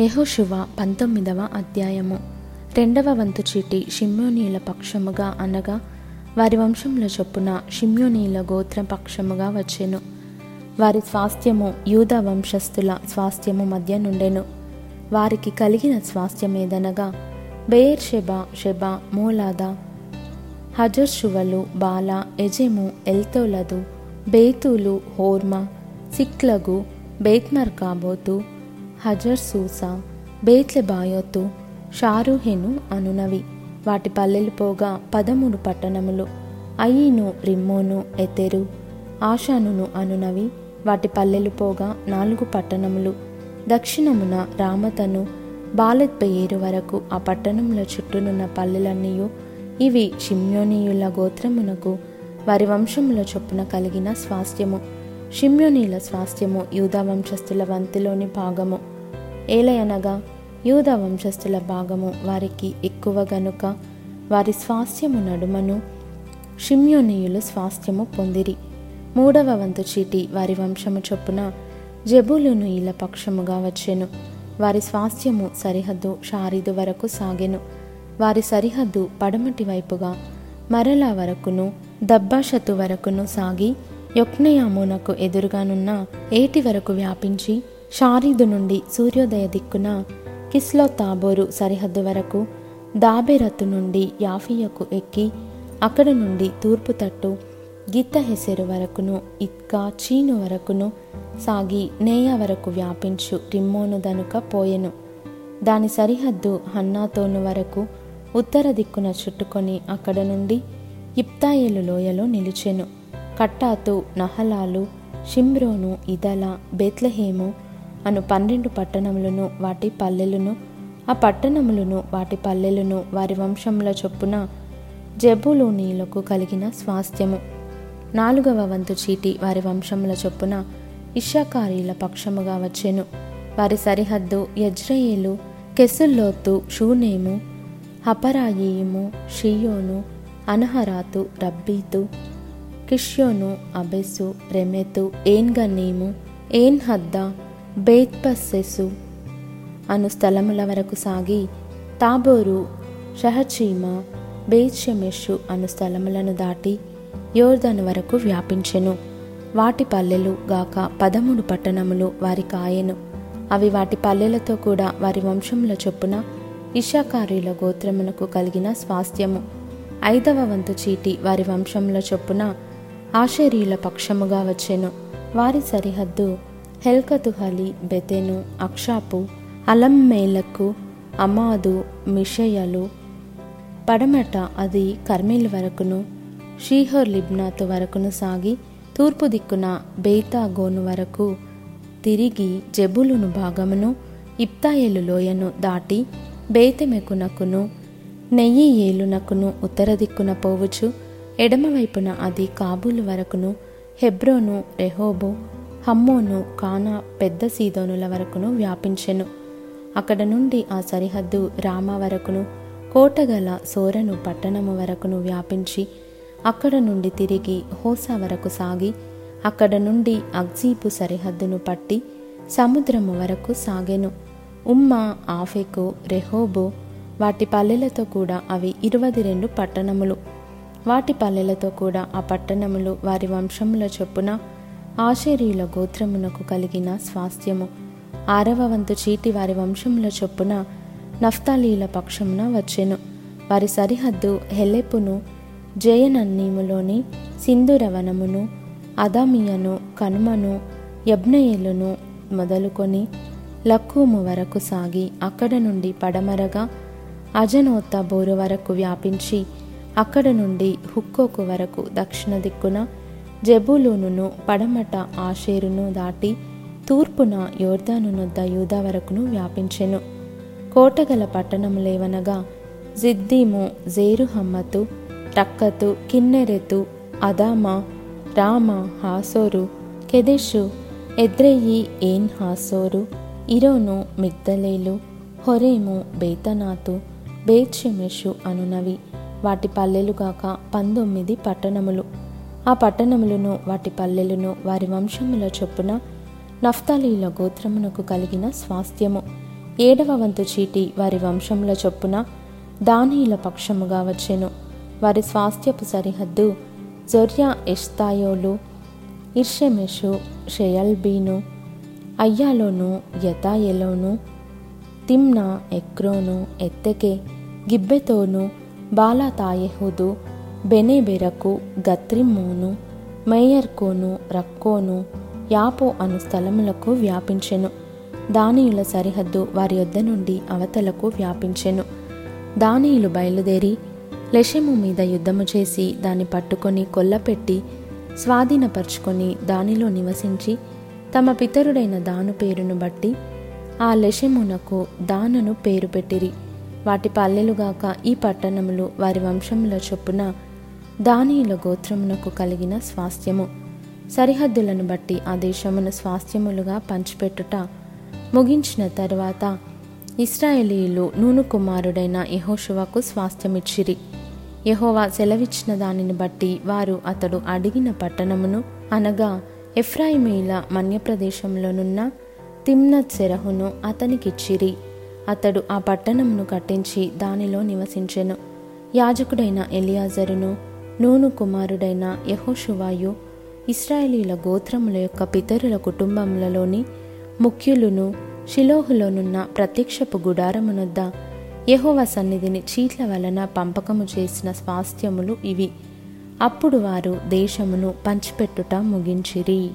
యహోశివ పంతొమ్మిదవ అధ్యాయము. రెండవ వంతు చీటి షిమ్యోనీల పక్షముగా అనగా వారి వంశముల చొప్పున షిమ్యోనీల గోత్ర పక్షముగా వచ్చెను. వారి స్వాస్థ్యము యూద వంశస్థుల స్వాస్థ్యము మధ్య నుండెను. వారికి కలిగిన స్వాస్థ్యమేదనగా Beersheba Sheba Moladah Hazarshual Balah Ezem Eltolad Bethul Hormah Ziklag Beth Marcaboth Hazar Susah Bethlebaoth Sharuhen అనునవి. వాటి పల్లెలు పోగా పదమూడు పట్టణములు. అయీను రిమ్మోను ఎతెరు ఆషానును అనునవి. వాటి పల్లెలు పోగా నాలుగు పట్టణములు. దక్షిణమున రామతను బాలెత్బయేరు వరకు ఆ పట్టణముల చుట్టూనున్న పల్లెలన్నీయు. ఇవి షిమ్యోనీయుల గోత్రమునకు వారి వంశముల చొప్పున కలిగిన స్వాస్థ్యము. షిమ్యోనీల స్వాస్థ్యము యూదా వంశస్థుల వంతిలోని భాగము. ఏలయనగా యూద వంశస్థుల భాగము వారికి ఎక్కువ గనుక వారి స్వాస్థ్యము నడుమను షిమ్యోనీయులు స్వాస్థ్యము పొందిరి. మూడవ వంతు చీటి వారి వంశము చొప్పున జబులును ఇల పక్షముగా వచ్చెను. వారి స్వాస్థ్యము సరిహద్దు షారీదు వరకు సాగెను. వారి సరిహద్దు పడమటి వైపుగా మరలా వరకును దబ్బాషతు వరకును సాగి యొక్నయామునకు ఎదురుగానున్న ఏటి వరకు వ్యాపించి షారీదు నుండి సూర్యోదయ దిక్కున కిస్లో తాబోరు సరిహద్దు వరకు దాబెరత్తు నుండి యాఫియకు ఎక్కి అక్కడ నుండి తూర్పు తట్టు గిత్త హెసెరు వరకును ఇత్కా చీను వరకును సాగి నేయ వరకు వ్యాపించు రిమ్మోను దనుక పోయెను. దాని సరిహద్దు హన్నాతోను వరకు ఉత్తర దిక్కున చుట్టుకొని అక్కడ నుండి ఇప్తాయేలు లోయలో నిలిచెను. కట్టాతు నహలాలు షిమ్రోను ఇదల బెత్లహేము అను పన్నెండు పట్టణములను వాటి పల్లెలను ఆ పట్టణములను వాటి పల్లెలను వారి వంశముల చొప్పున జబులోనీలకు కలిగిన స్వాస్థ్యము. నాలుగవ వంతు చీటి వారి వంశముల చొప్పున ఇషాకారీల పక్షముగా వచ్చెను. వారి సరిహద్దు యజ్రయేలు కెసుల్లోతు షూనేము హపరాయిము షియోను అనహరాతు రబ్బీతు కిష్యోను అబెస్సు రెమెతు ఏన్గన్నీము ఏన్ హద్దా బేత్పస్సెసు అను స్థలముల వరకు సాగి తాబోరు షహచీమ బేత్షెమెషు అను స్థలములను దాటి యోర్ధను వరకు వ్యాపించెను. వాటి పల్లెలు గాక పదమూడు పట్టణములు వారి కాయెను. అవి వాటి పల్లెలతో కూడా వారి వంశముల చొప్పున ఇషాకారీల గోత్రమునకు కలిగిన స్వాస్థ్యము. ఐదవ వంతు చీటి వారి వంశముల చొప్పున ఆషరీల పక్షముగా వచ్చెను. వారి సరిహద్దు హెల్కతుహలి బెతెను అక్షాపు అలంమేలకు అమాదు మిషయలు పడమట అది కర్మిల్ వరకును షీహోర్ లిబ్నాత్ వరకును సాగి తూర్పు దిక్కున బేతాగోను వరకు తిరిగి జబులును భాగమును ఇప్తాయేలు లోయను దాటి బేతెమెకునకును నెయ్యి ఏలునకును ఉత్తర దిక్కున పోవచ్చు ఎడమవైపున అది కాబూలు వరకును హెబ్రోను రెహోబు హమ్మోను కానా పెద్ద సీదోనుల వరకును వ్యాపించెను. అక్కడ నుండి ఆ సరిహద్దు రామ వరకును కోటగల సోరను పట్టణము వరకును వ్యాపించి అక్కడ నుండి తిరిగి హోసా వరకు సాగి అక్కడ నుండి అగ్జీపు సరిహద్దును పట్టి సముద్రము వరకు సాగెను. ఉమ్మ ఆఫెకు రెహోబో వాటి పల్లెలతో కూడా అవి ఇరవై రెండు పట్టణములు. వాటి పల్లెలతో కూడా ఆ పట్టణములు వారి వంశముల చొప్పున ఆశేరీయుల గోత్రమునకు కలిగిన స్వాస్థ్యము. ఆరవ వంతు చీటి వారి వంశముల చొప్పున నఫ్తాలీల పక్షమున వచ్చెను. వారి సరిహద్దు హెలెపును జయనన్నీములోని సింధురవనమును అదామియను కనుమను యబ్నయేలును మొదలుకొని లక్కూము వరకు సాగి అక్కడ నుండి పడమరగా అజనోత్త బోరు వరకు వ్యాపించి అక్కడ నుండి హుక్కోకు వరకు దక్షిణ దిక్కున జబులూనును పడమట ఆషేరును దాటి తూర్పున యోర్ధానునొద్ద యూదా వరకును వ్యాపించెను. కోటగల పట్టణములేవనగా జిద్దీము జేరుహమ్మతు టక్కతు కిన్నెరెతు అదామా రామ హాసోరు కెదెషు ఎద్రెయి ఏన్ హాసోరు ఇరోను మిగ్దలేలు హొరేము బేతనాతు బేత్షెమెషు అనునవి. వాటి పల్లెలుగాక పంతొమ్మిది పట్టణములు. ఆ పట్టణములను వాటి పల్లెలను వారి వంశముల చొప్పున నఫ్తాలీల గోత్రమునకు కలిగిన స్వాస్థ్యము. ఏడవ వంతు చీటి వారి వంశముల చొప్పున దానియుల పక్షముగా వచ్చెను. వారి స్వాస్థ్యపు సరిహద్దు జొర్యా ఎస్తాయోలు ఇర్షెమెషు షెయల్బీను అయ్యాలోను యతాయెలోను తిమ్నా ఎక్రోను ఎత్తెకే గిబ్బెతోను బాలాతాయెహుదు బెనేబెరకు గత్రిమ్మోను మేయర్కోను రక్కోను యాపో అను స్థలములకు వ్యాపించెను. దానియుల సరిహద్దు వారి యొద్ద నుండి అవతలకు వ్యాపించెను. దానియులు బయలుదేరి లెషెము మీద యుద్ధము చేసి దాన్ని పట్టుకొని కొల్లపెట్టి స్వాధీనపరుచుకొని దానిలో నివసించి తమ పితరుడైన దాను పేరును బట్టి ఆ లెషెమునకు దానను పేరు పెట్టిరి. వాటి పల్లెలుగాక ఈ పట్టణములు వారి వంశముల చొప్పున దానియుల గోత్రమునకు కలిగిన స్వాస్థ్యము. సరిహద్దులను బట్టి ఆ దేశమును స్వాస్థ్యములుగా పంచిపెట్టుట ముగించిన తరువాత ఇస్రాయేలీయులు నూను కుమారుడైన యహోశువకు స్వాస్థ్యమిచ్చిరి. యహోవా సెలవిచ్చిన దానిని బట్టి వారు అతడు అడిగిన పట్టణమును అనగా ఎఫ్రాయిమీల మన్యప్రదేశంలోనున్న తిమ్నత్ సెరహును అతనికిచ్చిరి. అతడు ఆ పట్టణమును కట్టించి దానిలో నివసించెను. యాజకుడైన ఎలియాజరును నూను కుమారుడైన యహోషువాయు ఇస్రాయేలీల గోత్రముల యొక్క పితరుల కుటుంబములలోని ముఖ్యులను షిలోహులోనున్న ప్రత్యక్షపు గుడారమునొద్ద యహోవ సన్నిధిని చీట్ల వలన పంపకము చేసిన స్వాస్థ్యములు ఇవి. అప్పుడు వారు దేశమును పంచిపెట్టుట ముగించిరి.